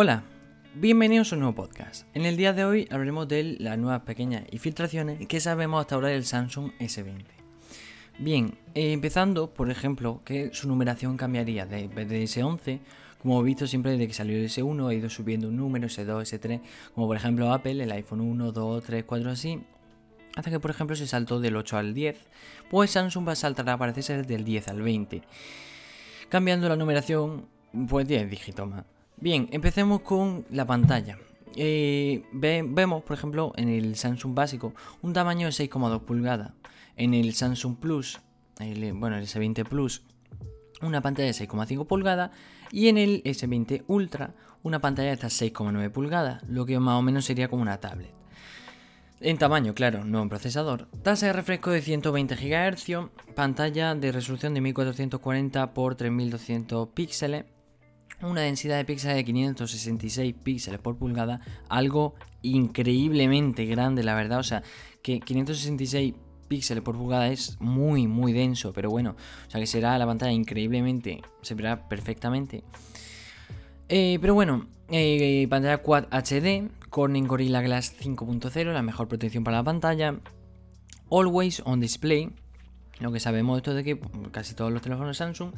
Hola, bienvenidos a un nuevo podcast. En el día de hoy hablaremos de las nuevas pequeñas infiltraciones que sabemos hasta ahora del Samsung S20. Bien, eh, empezando, por ejemplo, que su numeración cambiaría de, de S11, como hemos visto siempre desde que salió el S1 ha ido subiendo un número, S2, S3, como por ejemplo Apple, el iPhone 1, 2, 3, 4 así, hasta que por ejemplo se saltó del 8 al 10, pues Samsung va a saltar a parece ser del 10 al 20, cambiando la numeración pues 10 dígitos más. Bien, empecemos con la pantalla. Eh, vemos, por ejemplo, en el Samsung básico un tamaño de 6,2 pulgadas. En el Samsung Plus, bueno, el S20 Plus, una pantalla de 6,5 pulgadas. Y en el S20 Ultra, una pantalla de hasta 6,9 pulgadas, lo que más o menos sería como una tablet. En tamaño, claro, no en procesador. Tasa de refresco de 120 GHz, pantalla de resolución de 1440 x 3200 píxeles una densidad de píxeles de 566 píxeles por pulgada, algo increíblemente grande, la verdad. O sea, que 566 píxeles por pulgada es muy, muy denso, pero bueno, o sea que será la pantalla increíblemente, se verá perfectamente. Eh, pero bueno, eh, pantalla Quad HD, Corning Gorilla Glass 5.0, la mejor protección para la pantalla. Always on display, lo que sabemos esto de que casi todos los teléfonos Samsung,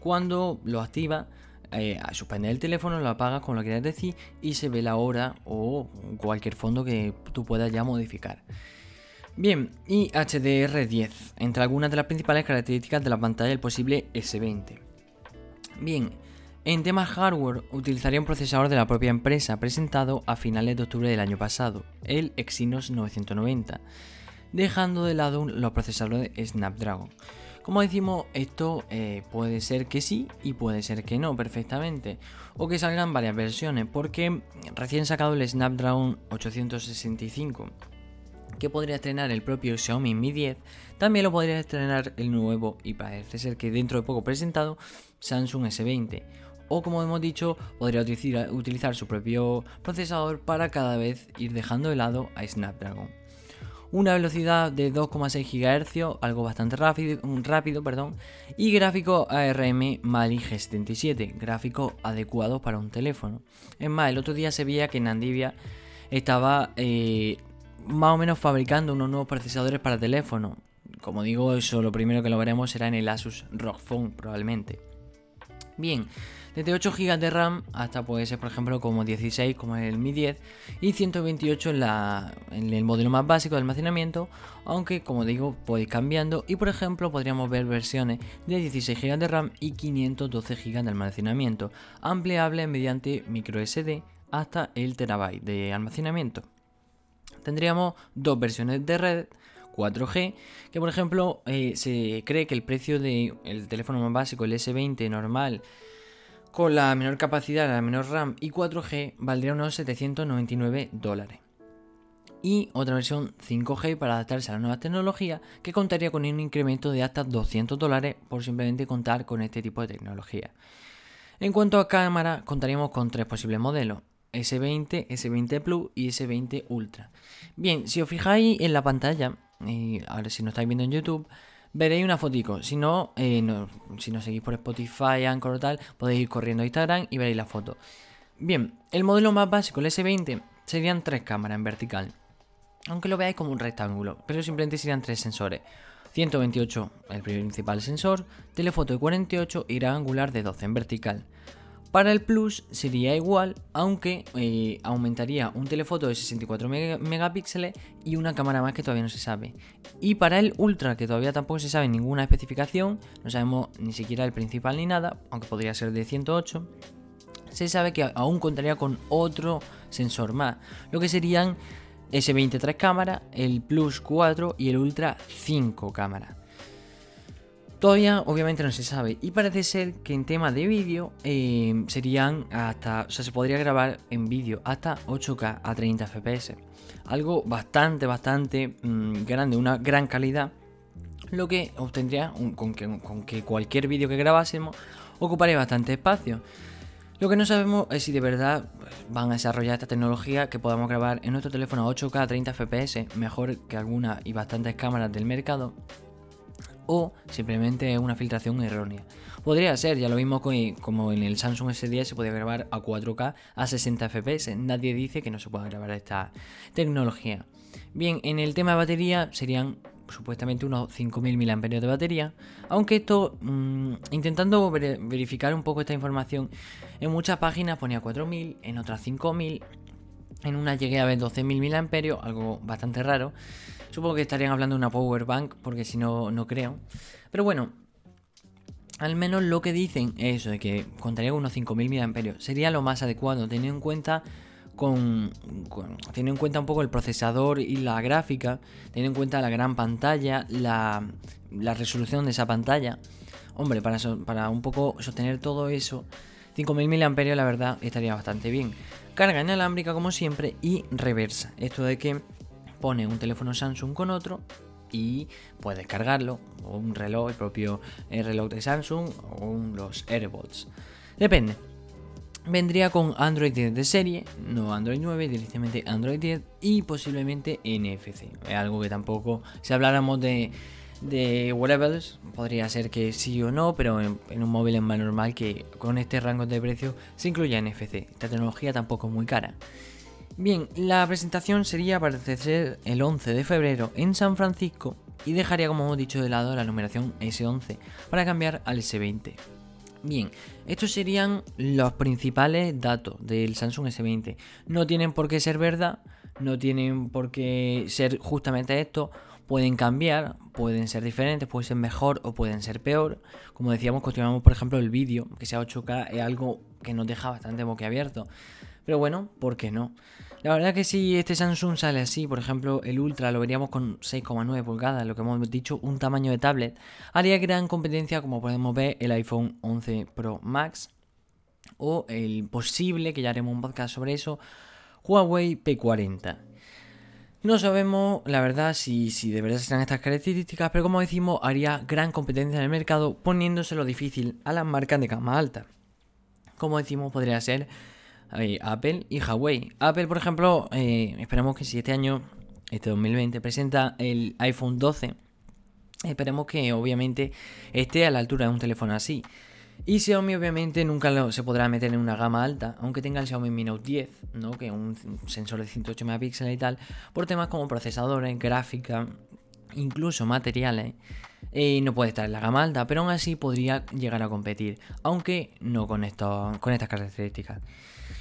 cuando lo activa, eh, suspender el teléfono, lo apagas como lo quieras decir y se ve la hora o cualquier fondo que tú puedas ya modificar. Bien, y HDR10, entre algunas de las principales características de la pantalla del posible S20. Bien, en temas hardware utilizaría un procesador de la propia empresa presentado a finales de octubre del año pasado, el Exynos 990, dejando de lado los procesadores de Snapdragon. Como decimos, esto eh, puede ser que sí y puede ser que no perfectamente. O que salgan varias versiones, porque recién sacado el Snapdragon 865 que podría estrenar el propio Xiaomi Mi 10, también lo podría estrenar el nuevo y parece ser que dentro de poco presentado Samsung S20. O como hemos dicho, podría utilizar su propio procesador para cada vez ir dejando de lado a Snapdragon una velocidad de 2,6 GHz, algo bastante rápido, rápido perdón, y gráfico ARM Mali G77, gráfico adecuado para un teléfono. Es más, el otro día se veía que Nandivia estaba eh, más o menos fabricando unos nuevos procesadores para teléfono. Como digo, eso lo primero que lo veremos será en el Asus ROG Phone probablemente. Bien, desde 8 GB de RAM hasta puede ser por ejemplo como 16 como el Mi 10 y 128 en, la, en el modelo más básico de almacenamiento, aunque como digo puede ir cambiando y por ejemplo podríamos ver versiones de 16 GB de RAM y 512 GB de almacenamiento, ampliable mediante micro SD hasta el terabyte de almacenamiento. Tendríamos dos versiones de red 4G, que por ejemplo eh, se cree que el precio del teléfono más básico, el S20 normal, con la menor capacidad, la menor RAM y 4G, valdría unos 799 dólares. Y otra versión 5G para adaptarse a la nueva tecnología, que contaría con un incremento de hasta 200 dólares por simplemente contar con este tipo de tecnología. En cuanto a cámara, contaríamos con tres posibles modelos. S20, S20 Plus y S20 Ultra. Bien, si os fijáis en la pantalla, y ahora si no estáis viendo en YouTube, veréis una fotico. Si no, eh, si no seguís por Spotify, Anchor o tal, podéis ir corriendo a Instagram y veréis la foto. Bien, el modelo más básico, el S20, serían tres cámaras en vertical. Aunque lo veáis como un rectángulo, pero simplemente serían tres sensores. 128 el principal sensor, telefoto de 48 y gran angular de 12 en vertical. Para el Plus sería igual, aunque eh, aumentaría un telefoto de 64 megapíxeles y una cámara más que todavía no se sabe. Y para el Ultra, que todavía tampoco se sabe ninguna especificación, no sabemos ni siquiera el principal ni nada, aunque podría ser de 108, se sabe que aún contaría con otro sensor más, lo que serían S23 cámaras, el Plus 4 y el Ultra 5 cámaras. Todavía obviamente no se sabe y parece ser que en tema de vídeo eh, serían hasta, o sea, se podría grabar en vídeo hasta 8K a 30 FPS. Algo bastante, bastante mm, grande, una gran calidad. Lo que obtendría con, que, cualquier vídeo que grabásemos ocuparía bastante espacio. Lo que no sabemos es si de verdad pues, van a desarrollar esta tecnología que podamos grabar en nuestro teléfono a 8K a 30 FPS, mejor que algunas y bastantes cámaras del mercado o simplemente es una filtración errónea. Podría ser, ya lo mismo como en el Samsung S10 se podía grabar a 4K a 60 FPS. Nadie dice que no se pueda grabar esta tecnología. Bien, en el tema de batería serían supuestamente unos 5.000 mAh de batería, aunque esto, mm, intentando verificar un poco esta información, en muchas páginas ponía 4.000, en otras 5.000, en una llegué a ver 12.000 mAh, algo bastante raro. Supongo que estarían hablando de una power bank, porque si no, no creo. Pero bueno, al menos lo que dicen es eso, de que contaría con unos 5.000 mAh. Sería lo más adecuado, teniendo en cuenta con, teniendo en cuenta un poco el procesador y la gráfica, teniendo en cuenta la gran pantalla, la, resolución de esa pantalla. Hombre, para, para un poco sostener todo eso, 5000 mAh la verdad estaría bastante bien. Carga inalámbrica como siempre y reversa. Esto de que pone un teléfono Samsung con otro y puedes cargarlo, o un reloj, el propio eh, reloj de Samsung, o los AirPods. Depende. Vendría con Android 10 de serie, no Android 9, directamente Android 10 y posiblemente NFC. Es algo que tampoco, si habláramos de, de wearables, podría ser que sí o no, pero en, un móvil es más normal que con este rango de precio se incluya NFC. Esta tecnología tampoco es muy cara. Bien, la presentación sería para ser el 11 de febrero en San Francisco y dejaría como hemos dicho de lado la numeración S11 para cambiar al S20. Bien, estos serían los principales datos del Samsung S20. No tienen por qué ser verdad, no tienen por qué ser justamente esto. Pueden cambiar, pueden ser diferentes, pueden ser mejor o pueden ser peor. Como decíamos, continuamos por ejemplo el vídeo, que sea 8K, es algo que nos deja bastante boquiabierto. Pero bueno, ¿por qué no? La verdad que si este Samsung sale así, por ejemplo, el Ultra lo veríamos con 6,9 pulgadas, lo que hemos dicho, un tamaño de tablet, haría gran competencia, como podemos ver, el iPhone 11 Pro Max o el posible, que ya haremos un podcast sobre eso, Huawei P40. No sabemos, la verdad, si, si de verdad serán estas características, pero como decimos, haría gran competencia en el mercado, poniéndoselo difícil a las marcas de gama alta. Como decimos, podría ser Apple y Huawei. Apple, por ejemplo, eh, esperamos que si este año, este 2020, presenta el iPhone 12, esperemos que obviamente esté a la altura de un teléfono así. Y Xiaomi obviamente nunca se podrá meter en una gama alta, aunque tenga el Xiaomi Mi Note 10, ¿no? que es un sensor de 108 megapíxeles y tal, por temas como procesadores, gráfica, incluso materiales, eh, no puede estar en la gama alta, pero aún así podría llegar a competir, aunque no con, estas características.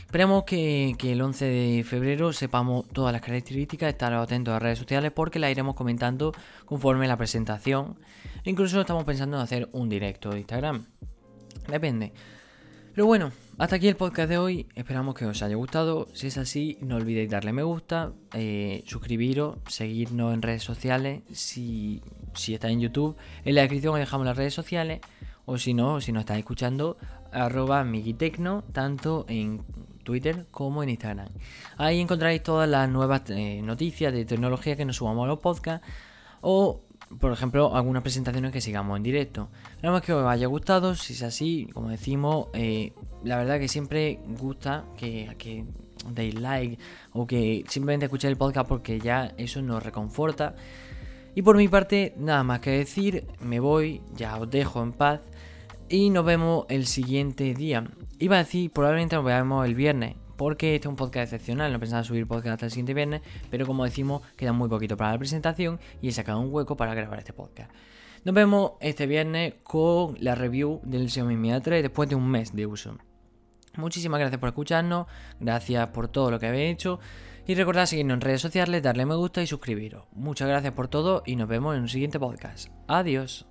Esperemos que, el 11 de febrero sepamos todas las características, estar atentos a las redes sociales porque las iremos comentando conforme la presentación. Incluso estamos pensando en hacer un directo de Instagram. Depende. Pero bueno, hasta aquí el podcast de hoy. Esperamos que os haya gustado. Si es así, no olvidéis darle me gusta, eh, suscribiros, seguirnos en redes sociales. Si, si estáis en YouTube, en la descripción os dejamos las redes sociales. O si no, si no estáis escuchando, arroba migitecno, tanto en Twitter como en Instagram. Ahí encontraréis todas las nuevas eh, noticias de tecnología que nos subamos a los podcasts o, por ejemplo, algunas presentaciones que sigamos en directo. Esperamos que os haya gustado. Si es así, como decimos, eh, la verdad que siempre gusta que, que deis like o que simplemente escuchéis el podcast porque ya eso nos reconforta. Y por mi parte, nada más que decir, me voy, ya os dejo en paz y nos vemos el siguiente día. Iba a decir, probablemente nos veamos el viernes, porque este es un podcast excepcional, no pensaba subir podcast hasta el siguiente viernes, pero como decimos, queda muy poquito para la presentación y he sacado un hueco para grabar este podcast. Nos vemos este viernes con la review del Xiaomi Mi A3 después de un mes de uso. Muchísimas gracias por escucharnos, gracias por todo lo que habéis hecho y recordad seguirnos en redes sociales, darle me gusta y suscribiros. Muchas gracias por todo y nos vemos en un siguiente podcast. Adiós.